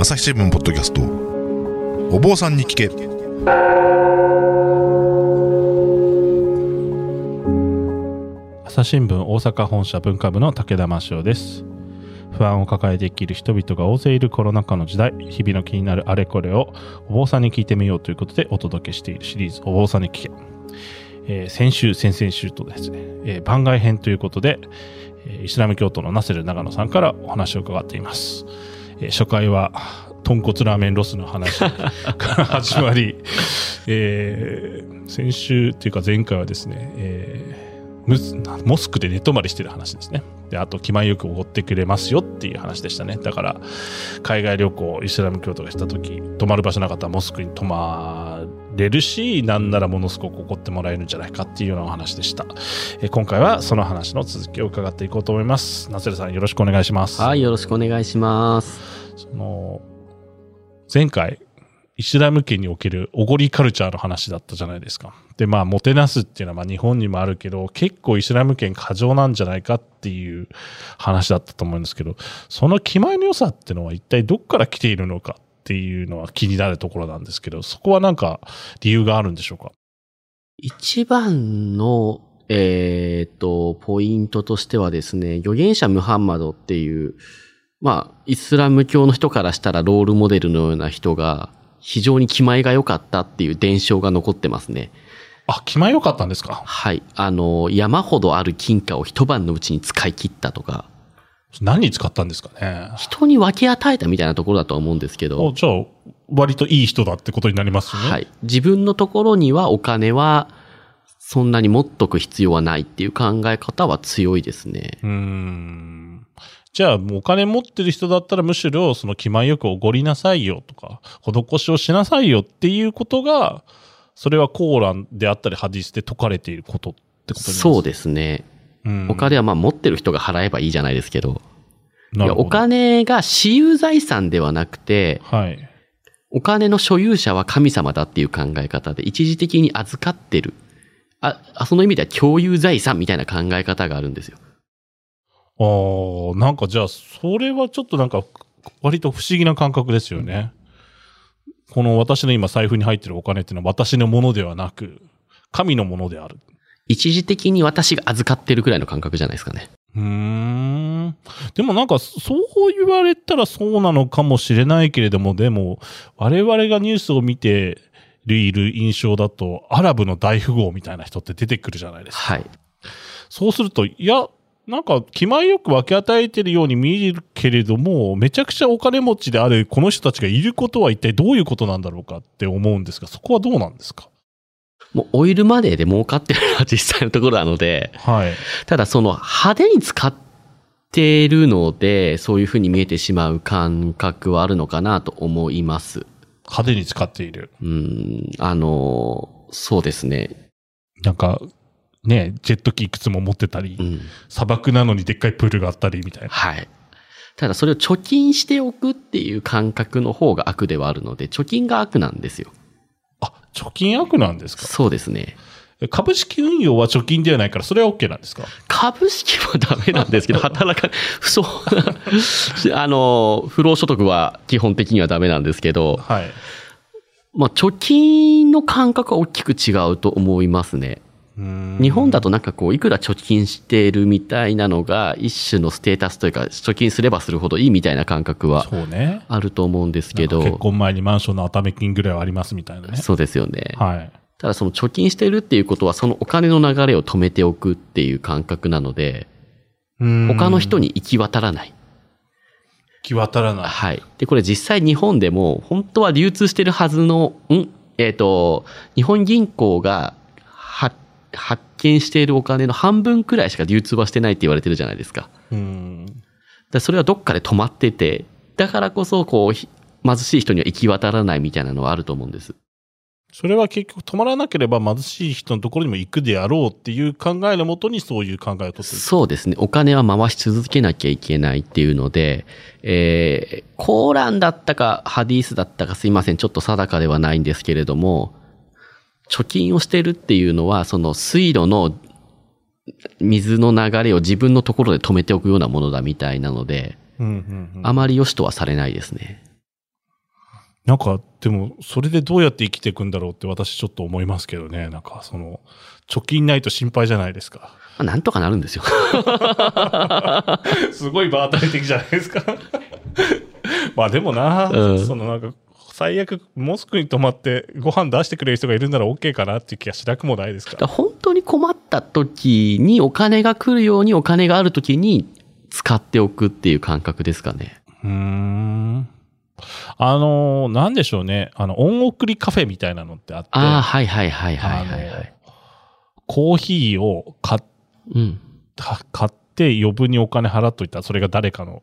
朝日新聞ポッドキャスト。お坊さんに聞け。朝日新聞大阪本社文化部の武田真潮です。不安を抱えて生きる人々が大勢いるコロナ禍の時代。日々の気になるあれこれをお坊さんに聞いてみようということでお届けしているシリーズお坊さんに聞け、えー先週先々週とですね、えー番外編ということで、イスラム教徒のナセル長野さんからお話を伺っています、えー初回は豚骨ラーメンロスの話から始まり、えー先週っていうか前回はですね、えームスモスクで寝泊まりしてる話ですね。で、あと、気前よくおごってくれますよっていう話でしたね。だから、海外旅行、イスラム教徒がした時、泊まる場所なかったらモスクに泊まれるし、なんならものすごくおごってもらえるんじゃないかっていうようなお話でした。えー今回はその話の続きを伺っていこうと思います。ナセルさんよろしくお願いします。はい、よろしくお願いします。その、前回、イスラム圏におけるおごりカルチャーの話だったじゃないですか。で、まあ、もてなすっていうのはまあ日本にもあるけど、結構イスラム圏過剰なんじゃないかっていう話だったと思うんですけど、その気前の良さっていうのは一体どっから来ているのかっていうのは気になるところなんですけど、そこはなんか理由があるんでしょうか？一番の、えっ、と、ポイントとしてはですね、預言者ムハンマドっていう、まあ、イスラム教の人からしたらロールモデルのような人が、非常に気前が良かったっていう伝承が残ってますね。あ、気前良かったんですか？はい。あの、山ほどある金貨を一晩のうちに使い切ったとか、何に使ったんですかね人に分け与えたみたいなところだとは思うんですけどお、じゃあ、割といい人だってことになりますよね。はい。自分のところにはお金はそんなに持っとく必要はないっていう考え方は強いですね。うーん。じゃあ、お金持ってる人だったらむしろ、その気前よくおごりなさいよとか、施しをしなさいよっていうことが、それはコーランであったりハディスで説かれていることってことになりますそうですね。うんお金はまあ持ってる人が払えばいいじゃないですけど。どお金が私有財産ではなくて、はい。お金の所有者は神様だっていう考え方で、一時的に預かってる。あ、あその意味では共有財産みたいな考え方があるんですよ。ああ、なんかじゃあ、それはちょっとなんか、割と不思議な感覚ですよね。この私の今財布に入ってるお金っていうのは私のものではなく、神のものである。一時的に私が預かってるくらいの感覚じゃないですかね。うーん。でもなんか、そう言われたらそうなのかもしれないけれども、でも、我々がニュースを見ている印象だと、アラブの大富豪みたいな人って出てくるじゃないですか。はい。そうすると、いや、なんか、気前よく分け与えてるように見えるけれども、めちゃくちゃお金持ちであるこの人たちがいることは一体どういうことなんだろうかって思うんですが、そこはどうなんですか？もうオイルマネーで儲かってるのは実際のところなので、はい。ただその派手に使っているので、そういうふうに見えてしまう感覚はあるのかなと思います。派手に使っている。うん、あの、そうですね。なんか、ね、ジェット機いくつも持ってたり、うん。砂漠なのにでっかいプールがあったりみたいな。はい。ただそれを貯金しておくっていう感覚の方が悪ではあるので、貯金が悪なんですよ。あ、貯金悪なんですか？そうですね。株式運用は貯金ではないから、それは OK なんですか？株式はダメなんですけど、働か、不相な、あの、不労所得は基本的にはダメなんですけど、はい。まあ、貯金の感覚は大きく違うと思いますね。日本だとなんかこう、いくら貯金しているみたいなのが、一種のステータスというか、貯金すればするほどいいみたいな感覚はそうね。あると思うんですけなんか結ど、婚前にマンションの頭め金ぐらいはありますみたいなね。そうですよね。はい。ただその貯金してるっていうことは、そのお金の流れを止めておくっていう感覚なので、他の人にに行き渡らない。行き渡らない。はい。で、これ実際日本でも、本当は流通してるはずの、ん？えっ、と、日本銀行が発発見しているお金の半分くらいしか流通はしてないって言われてるじゃないですか。うん。でそれはどっかで止まってて、だからこそ、こう、ひ貧しい人には行き渡らないみたいなのはあると思うんです。それは結局止まらなければ貧しい人のところにも行くであろうっていう考えのもとにそういう考えをとってる。そうですね。お金は回し続けなきゃいけないっていうので、えー、コーランだったか、ハディースだったかすいません。ちょっと定かではないんですけれども、貯金をしてるっていうのは、その水路の水の流れを自分のところで止めておくようなものだみたいなので、うんうんうんあまり良しとはされないですね。なんか、でも、それでどうやって生きていくんだろうって私ちょっと思いますけどね。なんか、その、貯金ないと心配じゃないですか。まあなんとかなるんですよ。すごい場当たり的じゃないですか。まあでもな、うんそのなんか、最悪、モスクに泊まってご飯出してくれる人がいるなら OK かなっていう気がしなくもないですか？ら本当に困った時にお金が来るようにお金がある時に使っておくっていう感覚ですかね。うーん。あの、なんでしょうね。あの、恩送りカフェみたいなのってあって、ああ、はいはいはいはいはい、はい。コーヒーを買っうん。た買って余分にお金払っといたらそれが誰かの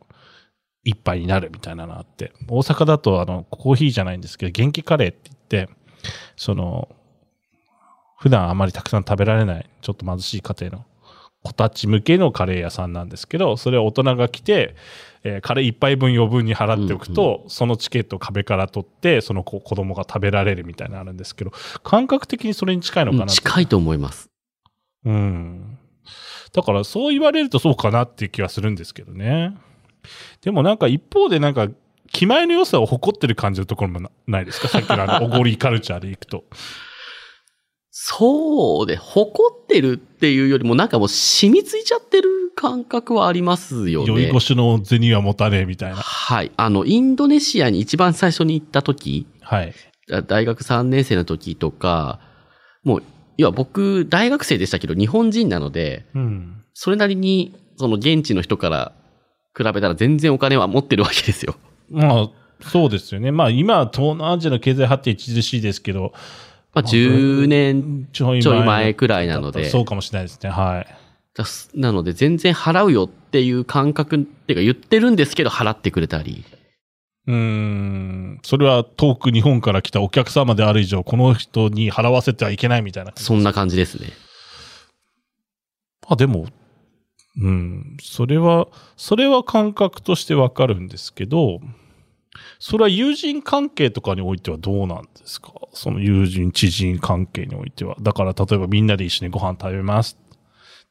一杯になるみたいなのあって大阪だとあのコーヒーじゃないんですけど元気カレーって言ってその普段あまりたくさん食べられないちょっと貧しい家庭の子たち向けのカレー屋さんなんですけどそれを大人が来て、えーカレー一杯分余分に払っておくと、そのチケットを壁から取ってその子子供が食べられるみたいなのあるんですけど感覚的にそれに近いのかなと近いと思います。うん。だからそう言われるとそうかなっていう気はするんですけどね。でもなんか一方でなんか、気前の良さを誇ってる感じのところもなないですか？さっきのあの、おごりカルチャーでいくと。そうで、誇ってるっていうよりもなんかもう染みついちゃってる感覚はありますよね。酔い越しの銭は持たねえみたいな。はい。あの、インドネシアに一番最初に行った時、はい。大学3年生の時とか、もう、いや、僕、大学生でしたけど、日本人なので、うん。それなりに、その現地の人から比べたら全然お金は持ってるわけですよ。まあ、そうですよね。まあ今、東南アジアの経済発展著しいですけど、まあ、10年ちょい前くらいなので。そうかもしれないですね。はい。だなので、全然払うよっていう感覚っていうか言ってるんですけど、払ってくれたり。うーん。それは遠く日本から来たお客様である以上、この人に払わせてはいけないみたいなそんな感じですね。まあでも、うん、それは、それは感覚としてわかるんですけど、それは友人関係とかにおいてはどうなんですか？その友人、知人関係においては。だから例えばみんなで一緒にご飯食べますっ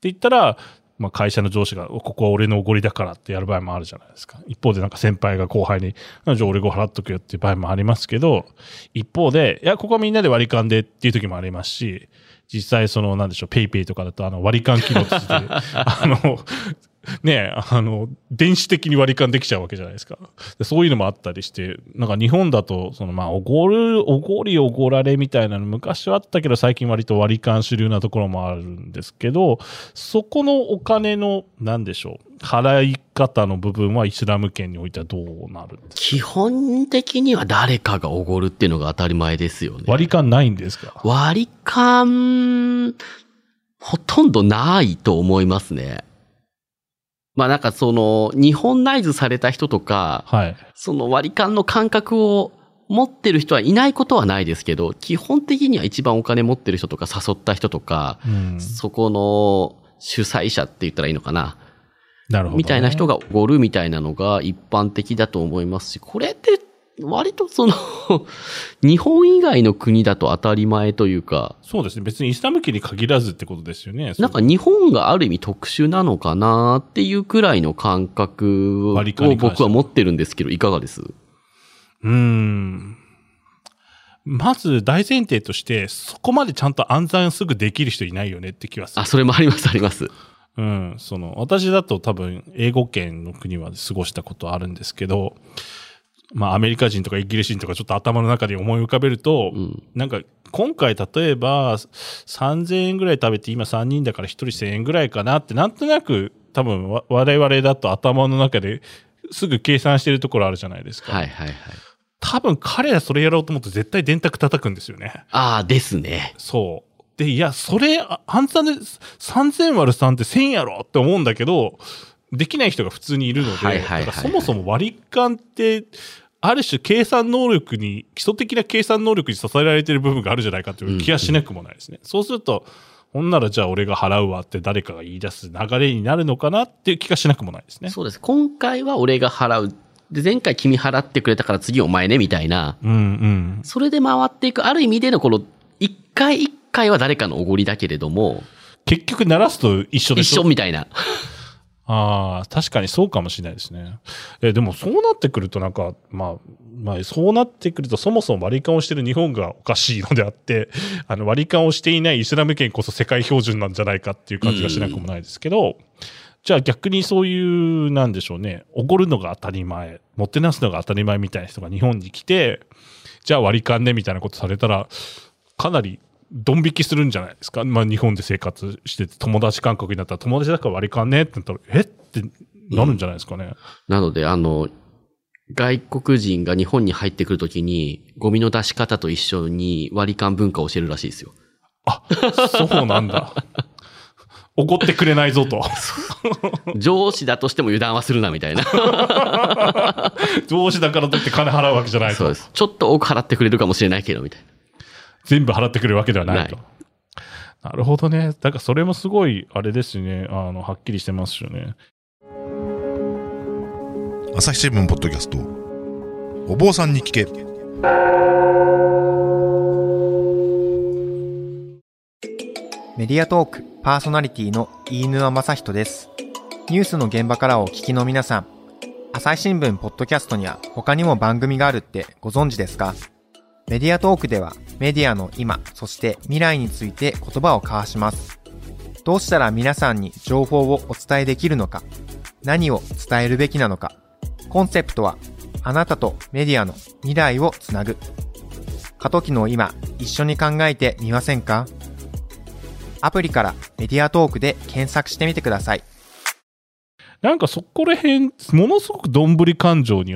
て言ったら、まあ会社の上司が、ここは俺のおごりだからってやる場合もあるじゃないですか。一方でなんか先輩が後輩に、じゃあ俺が払っとくよっていう場合もありますけど、一方で、いや、ここはみんなで割り勘でっていう時もありますし、実際その、なんでしょう、ペイペイとかだとあの割り勘機能として、あの、ねあの、電子的に割り勘できちゃうわけじゃないですか。でそういうのもあったりして、なんか日本だと、そのまあ、おごる、おごりおごられみたいなの昔はあったけど、最近割と割り勘主流なところもあるんですけど、そこのお金の、なんでしょう、払い方の部分はイスラム圏においてはどうなるんですか？基本的には誰かがおごるっていうのが当たり前ですよね。割り勘ないんですか？割り勘、ほとんどないと思いますね。まあなんかその、日本ナイズされた人とか、はい。その割り勘の感覚を持ってる人はいないことはないですけど、基本的には一番お金持ってる人とか誘った人とか、うん。そこの主催者って言ったらいいのかな。なるほど、みたいな人がおごるみたいなのが一般的だと思いますし、これって割とその、日本以外の国だと当たり前というか、そうですね。別にイスラム圏に限らずってことですよね。なんか日本がある意味特殊なのかなっていうくらいの感覚を僕は持ってるんですけど、いかがです？うーん。まず大前提として、そこまでちゃんと暗算すぐできる人いないよねって気はするあ、。それもあります、あります。うん。その、私だと多分、英語圏の国は過ごしたことあるんですけど、まあ、アメリカ人とかイギリス人とかちょっと頭の中で思い浮かべると、うん。なんか、今回例えば、3000円ぐらい食べて今3人だから1人1000円ぐらいかなって、なんとなく多分わ我々だと頭の中ですぐ計算してるところあるじゃないですか。はいはいはい。多分彼らそれやろうと思って絶対電卓叩くんですよね。ああ、ですね。そう。で、いや、それ、あ暗算で3000割る3って1000やろって思うんだけど、できない人が普通にいるので、はいはいはいはいそもそも割り勘って、ある種計算能力に、基礎的な計算能力に支えられてる部分があるじゃないかという気がしなくもないですね。そうすると、ほんならじゃあ俺が払うわって誰かが言い出す流れになるのかなっていう気がしなくもないですね。そうです。今回は俺が払う。で、前回君払ってくれたから次お前ね、みたいな。うんうん。それで回っていく、ある意味でのこの、一回一回は誰かのおごりだけれども、結局鳴らすと一緒でしょ？一緒みたいな。ああ、確かにそうかもしれないですね。え、でもそうなってくるとなんか、まあ、まあ、そうなってくるとそもそも割り勘をしてる日本がおかしいのであって、あの割り勘をしていないイスラム圏こそ世界標準なんじゃないかっていう感じがしなくもないですけど、じゃあ逆にそういう、なんでしょうね、おごるのが当たり前、もてなすのが当たり前みたいな人が日本に来て、じゃあ割り勘ねみたいなことされたら、かなりドン引きするんじゃないですか？まあ日本で生活してて友達感覚になったら友達だから割り勘ねってなったら、え？ってなるんじゃないですかね？なので、あの、外国人が日本に入ってくるときに、ゴミの出し方と一緒に割り勘文化を教えるらしいですよ。あ、そうなんだ。怒ってくれないぞと。上司だとしても油断はするな、みたいな。上司だからといって金払うわけじゃないとそうで。す。ちょっと多く払ってくれるかもしれないけど、みたいな。全部払ってくれるわけではないと。なるほどね。だからそれもすごい、あれですね。あの、はっきりしてますよね。朝日新聞ポッドキャストお坊さんに聞けメディアトークパーソナリティの飯沼正人です。ニュースの現場からお聞きの皆さん、朝日新聞ポッドキャストには他にも番組があるってご存知ですか？メディアトークではメディアの今、そして未来について言葉を交わします。どうしたら皆さんに情報をお伝えできるのか、何を伝えるべきなのか、コンセプトはあなたとメディアの未来をつなぐ。過渡期の今、一緒に考えてみませんか？アプリからメディアトークで検索してみてください。なんかそこら辺、ものすごくどんぶり感情に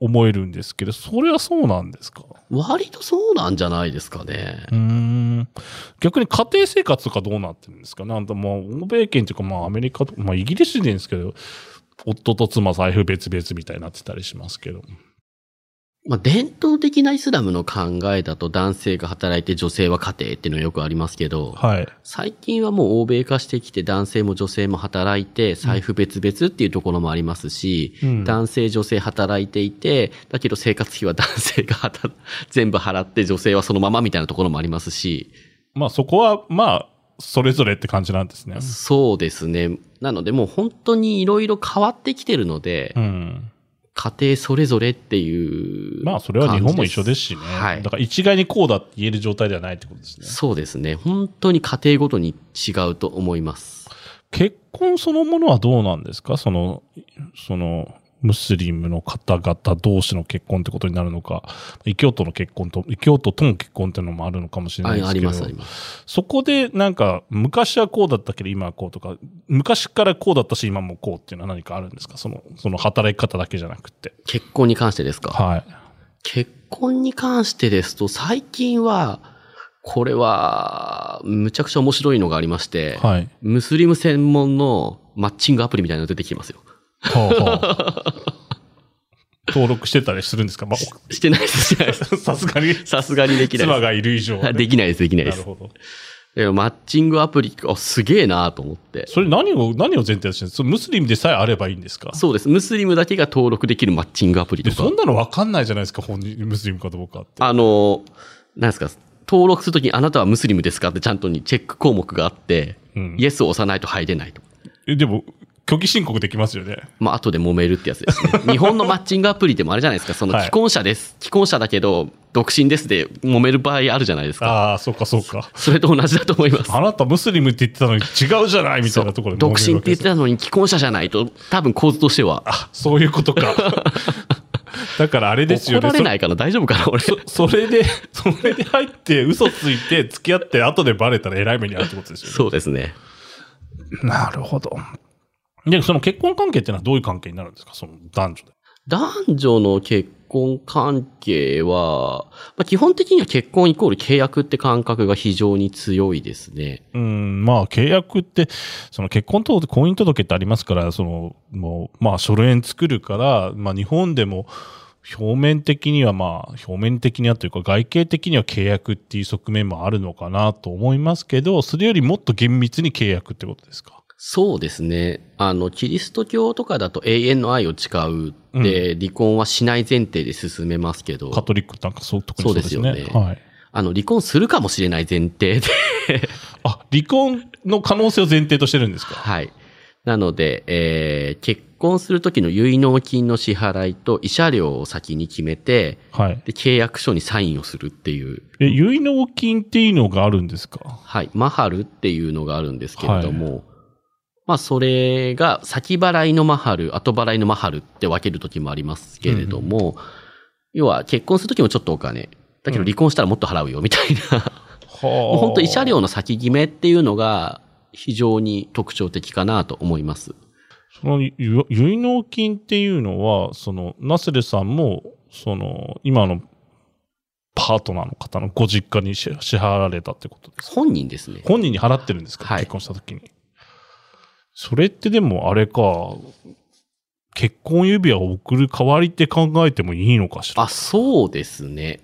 思えるんですけど、それはそうなんですか？割とそうなんじゃないですかね。うーん。逆に家庭生活とかどうなってるんですか？なんだまあ、欧米圏というかまあアメリカとか、まあイギリス人ですけど、夫と妻財布別々みたいになってたりしますけど。まあ、伝統的なイスラムの考えだと男性が働いて女性は家庭っていうのはよくありますけど、はい。最近はもう欧米化してきて男性も女性も働いて財布別々っていうところもありますし、うん男性女性働いていて、だけど生活費は男性が働 全部払って女性はそのままみたいなところもありますし、まあそこは、まあ、それぞれって感じなんですね。そうですね。なのでもう本当にいろいろ変わってきてるので、うん。家庭それぞれっていう。まあそれは日本も一緒ですしね。はいだから一概にこうだって言える状態ではないってことですね。そうですね。本当に家庭ごとに違うと思います。結婚そのものはどうなんですか？その、その、ムスリムの方々同士の結婚ってことになるのか、異教徒の結婚と、異教徒との結婚っていうのもあるのかもしれあないですけど。あります、あります。そこでなんか、昔はこうだったけど今はこうとか、昔からこうだったし今もこうっていうのは何かあるんですか？その、その働き方だけじゃなくて。結婚に関してですか？はい。結婚に関してですと、最近は、これは、むちゃくちゃ面白いのがありまして、はい。ムスリム専門のマッチングアプリみたいなの出てきてますよ。登録してたりするんですか？まあ してないです、してないです。お さすがに、さすがにできない。妻がいる以上はね、できないです、できないです。なるほど。マッチングアプリ、あ、すげえなと思って。それ何を、何を前提としてるんですか？ムスリムでさえあればいいんですか？そうです。ムスリムだけが登録できるマッチングアプリで、とかそん。なの分かんないじゃないですか、本人、ムスリムかどうかって。あの、なんですか、登録するときにあなたはムスリムですか？ってちゃんとにチェック項目があって、うんイエスを押さないと入れないと。えでも、虚偽申告できますよね。まあ、後で揉めるってやつですね。日本のマッチングアプリでもあれじゃないですか、その既婚者です。既婚者だけど、独身ですで揉める場合あるじゃないですか。ああ、そうか、そうか。それと同じだと思います。あなたムスリムって言ってたのに違うじゃないみたいなところで独身って言ってた。のに既婚者じゃないと、多分構図としては。あ、そういうことか。だからあれですよね。怒られないかな大丈夫かな俺。それで、それで入って、嘘ついて、付き合って、後でバレたら偉い目に遭うってことですよね。そうですね。なるほど。で、その結婚関係っていうのはどういう関係になるんですか？その男女で。男女の結婚関係は、まあ、基本的には結婚イコール契約って感覚が非常に強いですね。うん、まあ契約って、その結婚届、婚姻届ってありますから、その、もう、まあ書類作るから、まあ日本でも、表面的にはまあ、表面的にはというか外形的には契約っていう側面もあるのかなと思いますけど、それよりもっと厳密に契約ってことですか？そうですね。あの、キリスト教とかだと永遠の愛を誓うで、離婚はしない前提で進めますけど、カトリックなんかそう、特にそうですね。そうですよねはい。あの、離婚するかもしれない前提で、あ、離婚の可能性を前提としてるんですか？はい。なので、えー結婚する時の結納金の支払いと慰謝料を先に決めて、はい。で、契約書にサインをするっていう、え、結納金っていうのがあるんですか？はい、マハルっていうのがあるんですけれども、まあ、それが先払いのマハル、後払いのマハルって分ける時もありますけれども、要は結婚する時もちょっとお金、だけど離婚したらもっと払うよみたいな、はもう本当慰謝料の先決めっていうのが非常に特徴的かなと思います。そのゆ結納金っていうのは、その、ナスレさんも、その、今のパートナーの方のご実家に支支払われたってことですか？本人ですね。本人に払ってるんですか、はい。結婚した時に。それってでもあれか、結婚指輪を送る代わりって考えてもいいのかしら？あ、そうですね。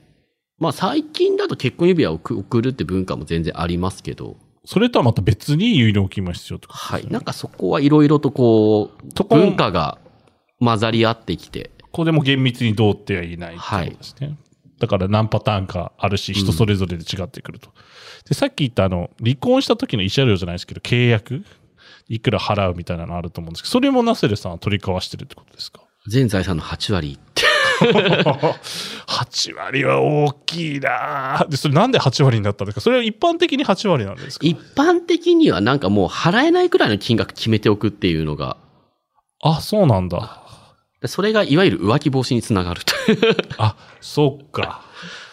まあ最近だと結婚指輪を送送るって文化も全然ありますけど、それとはまた別に結納金も必要とですよねはい。なんかそこはいろいろとこう、文化が混ざり合ってきて、ここでも厳密にどうっては言えないってことですね。だから何パターンかあるし、人それぞれで違ってくると。で、さっき言ったあの、離婚した時の慰謝料じゃないですけど、契約いくら払うみたいなのあると思うんですけど、それもナセルさんは取り交わしてるってことですか？全財産の8割って。8割は大きいなぁで、それなんで8割になったんですか？それは一般的に8割なんですか？一般的にはなんかもう払えないくらいの金額決めておくっていうのが、あ、そうなんだ。それがいわゆる浮気防止につながると。あ、そっか。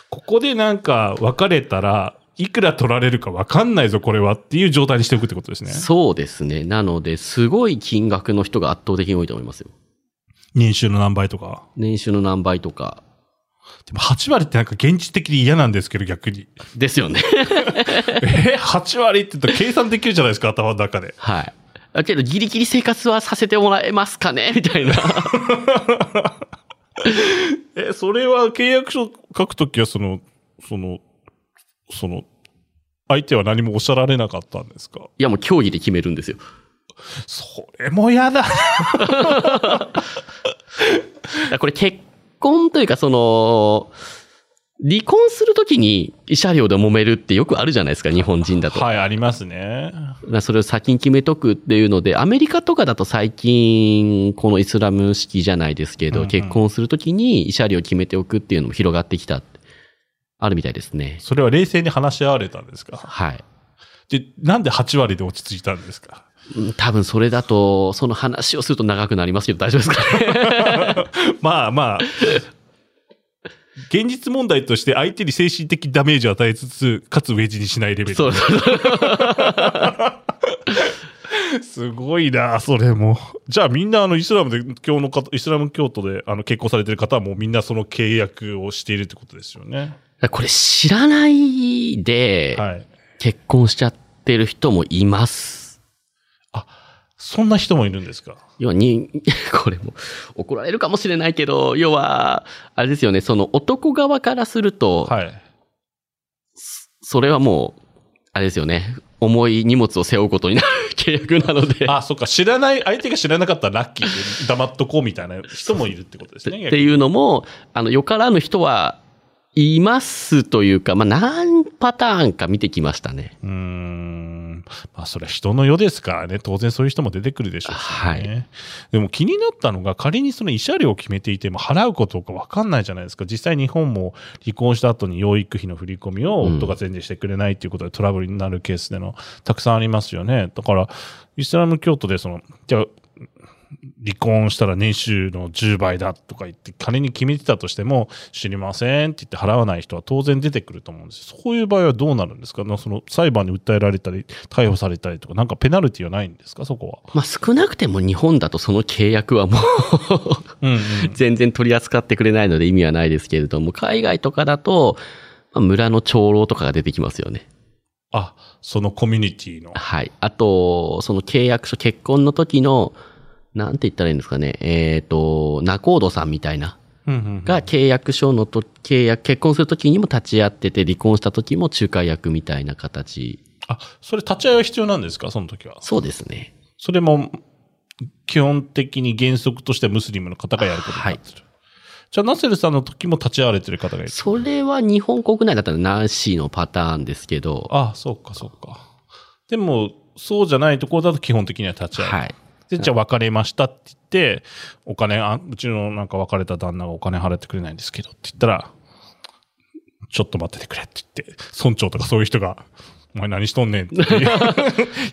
ここでなんか別れたら、いくら取られるか分かんないぞ、これはっていう状態にしておくってことですね。そうですね。なので、すごい金額の人が圧倒的に多いと思いますよ。年収の何倍とか。年収の何倍とか。でも8割ってなんか現実的に嫌なんですけど、逆に。ですよね。え、8割って言ったら計算できるじゃないですか、頭の中で。はい。だけど、ギリギリ生活はさせてもらえますかね？みたいな。え、それは契約書書くときは、その、その、その、相手は何もおっしゃられなかったんですか？いや、もう競技で決めるんですよ。それも嫌だ。これ結婚というか、その、離婚するときに慰謝料で揉めるってよくあるじゃないですか、日本人だと。はい、ありますね。それを先に決めとくっていうので、アメリカとかだと最近、このイスラム式じゃないですけど、うんうん結婚するときに慰謝料を決めておくっていうのも広がってきた。あるみたいですね。それは冷静に話し合われたんですか？はい。で、なんで8割で落ち着いたんですか？うん多分それだと、その話をすると長くなりますけど大丈夫ですかね。まあまあ、現実問題として相手に精神的ダメージを与えつつ、かつウェッジにしないレベル。そうそう すごいな、それも。じゃあみんなあのイスラムで、教の方、イスラム教徒であの結婚されてる方はもうみんなその契約をしているってことですよね。これ知らないではい。結婚しちゃってる人もいます。そんな人もいるんですか？要はに、これも怒られるかもしれないけど、要は、あれですよね、その男側からすると、はい。それはもう、あれですよね、重い荷物を背負うことになる契約なので、あ、そっか、知らない、相手が知らなかったらラッキーで黙っとこうみたいな人もいるってことですね。っていうのも、あの、よからぬ人はいますというか、まあ、何パターンか見てきましたね。うーん。まあ、それは人の世ですからね。当然そういう人も出てくるでしょうしね。はいでも気になったのが、仮にその慰謝料を決めていても払うことか分かんないじゃないですか。実際日本も離婚した後に養育費の振り込みをうん夫が全然してくれないっていうことでトラブルになるケースでのたくさんありますよね。だから、イスラム教徒でその、じゃあ、離婚したら年収の10倍だとか言って仮に決めてたとしても知りませんって言って払わない人は当然出てくると思うんですそういう場合はどうなるんですか？なその裁判に訴えられたり逮捕されたりとかなんかペナルティはないんですか？そこは。まあ、少なくても日本だとその契約はもううんうん、全然取り扱ってくれないので意味はないですけれども、海外とかだと、まあ村の長老とかが出てきますよね。あ、そのコミュニティの。はい。あと、その契約書、結婚の時の、なんて言ったらいいんですかね。えっ、と、仲人さんみたいな。が契約書のと、契約、結婚する時にも立ち会ってて、離婚した時も仲介役みたいな形。あ、それ立ち会いは必要なんですか？その時は。そうですね。それも基本的に原則としてはムスリムの方がやることになってる。じゃあ、ナセルさんの時も立ち会われてる方がいる。それは日本国内だったらなしのパターンですけど、あそうか、そうか。でも、そうじゃないところだと基本的には立ち会う。はい。で、じゃあ別れましたって言って、お金、あうちのなんか別れた旦那がお金払ってくれないんですけどって言ったら、ちょっと待っててくれって言って、村長とかそういう人が、お前何しとんねんって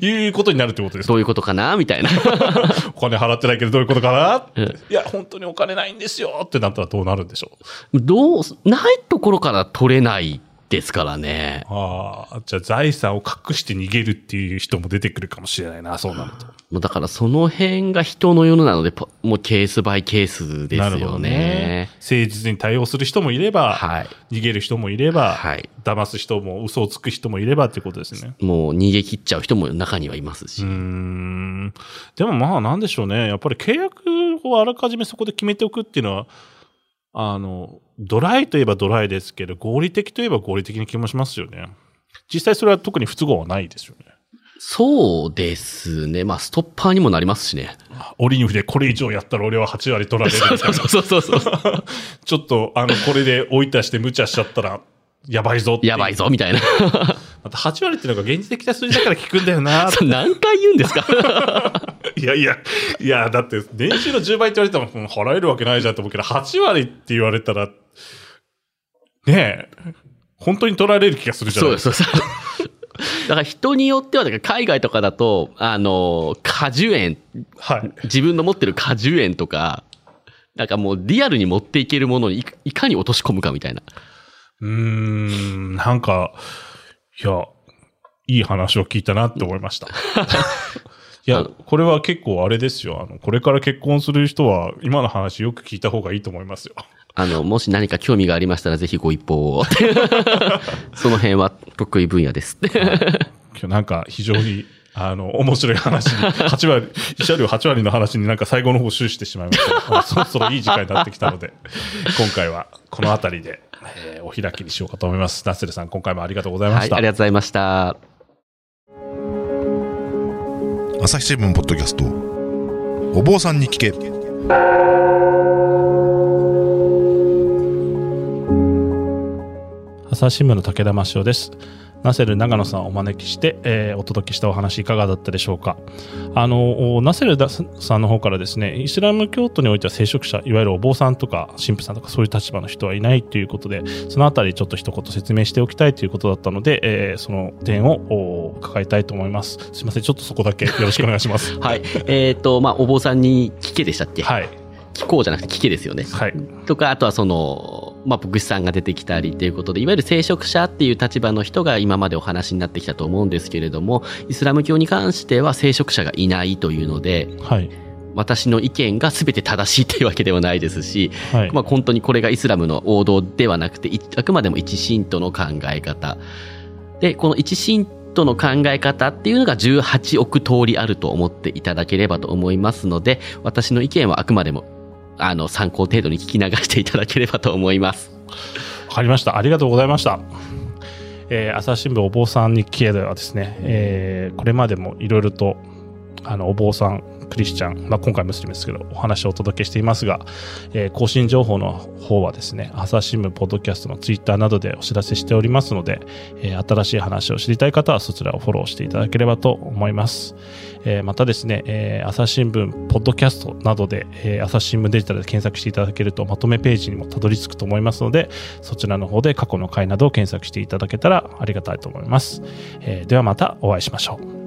いう ことになるってことですか？どういうことかなみたいな。お金払ってないけどどういうことかな？うんいや、本当にお金ないんですよってなったらどうなるんでしょう？どう、ないところから取れないですからね。ああ、じゃあ財産を隠して逃げるっていう人も出てくるかもしれないな、そうなると。もうだからその辺が人の世のなので、ポもうケースバイケースですよなるほどね。誠実に対応する人もいれば、はい。逃げる人もいれば、はい騙す人も嘘をつく人もいればってことですね。もう逃げ切っちゃう人も中にはいますし。うーん。でもまあなんでしょうね。やっぱり契約をあらかじめそこで決めておくっていうのは、あの、ドライといえばドライですけど、合理的といえば合理的な気もしますよね。実際それは特に不都合はないですよね。そうですね。まあ、ストッパーにもなりますしね。折に触れこれ以上やったら俺は8割取られるみたいな。そうそうそうそう。ちょっと、あの、これで追い出して無茶しちゃったら、やばいぞやばい。ぞ、みたいな。また8割っていうのが現実的な数字だから聞くんだよな。何回言うんですか？いやいや、いや、だって、年収の10倍って言われても、うん払えるわけないじゃんと思うけど、8割って言われたら、ねえ、本当に取られる気がするじゃなそいうですか。です、そうです。だから人によっては、だから海外とかだと、あの、果樹園、はい。自分の持ってる果樹園とか、なんかもうリアルに持っていけるものにいいかに落とし込むかみたいな。うーん、なんか、いや、いい話を聞いたなって思いました。いやこれは結構あれですよ。あの、これから結婚する人は、今の話よく聞いた方がいいと思いますよ。あの、もし何か興味がありましたらぜひご一報を。その辺は得意分野です。今日なんか非常に、あの、面白い話に、8割、慰謝料8割の話になんか最後の方終始してしまいました。あ そろそろいい時間になってきたので、今回はこの辺りで、えーお開きにしようかと思います。ナッセルさん、今回もありがとうございまはい、した。ありがとうございました。朝日新聞ポッドキャストお坊さんに聞け朝日新聞の武田真潮です。ナセル長野さんをお招きして、えーお届けしたお話いかがだったでしょうか。あの、おナセルさんの方からですね、イスラム教徒においては聖職者、いわゆるお坊さんとか神父さんとかそういう立場の人はいないということで、そのあたりちょっと一言説明しておきたいということだったので、えーその点をお伺いたいと思います。すいません、ちょっとそこだけよろしくお願いします。はい。えっ、と、まあ、お坊さんに聞けでしたっけ？はい。聞こうじゃなくて聞けですよね。はい。とか、あとはその、まあ、牧師さんが出てきたりということで、いわゆる聖職者っていう立場の人が今までお話になってきたと思うんですけれども、イスラム教に関しては聖職者がいないというので、はい。私の意見が全て正しいというわけではないですし、はい。まあ、本当にこれがイスラムの王道ではなくて、いあくまでも一神徒の考え方。で、この一神徒の考え方っていうのが18億通りあると思っていただければと思いますので、私の意見はあくまでも、あの、参考程度に聞き流していただければと思います。わかりました。ありがとうございました。えー朝日新聞お坊さんに聞けではですね、えーこれまでもいろいろと、あの、お坊さん、クリスチャン、まあ、今回ムスリムですけど、お話をお届けしていますが、えー更新情報の方はですね、朝日新聞ポッドキャストのツイッターなどでお知らせしておりますので、えー新しい話を知りたい方はそちらをフォローしていただければと思います。えーまたですね、えー朝日新聞ポッドキャストなどで、えー朝日新聞デジタルで検索していただけるとまとめページにもたどり着くと思いますので、そちらの方で過去の回などを検索していただけたらありがたいと思います。えではまたお会いしましょう。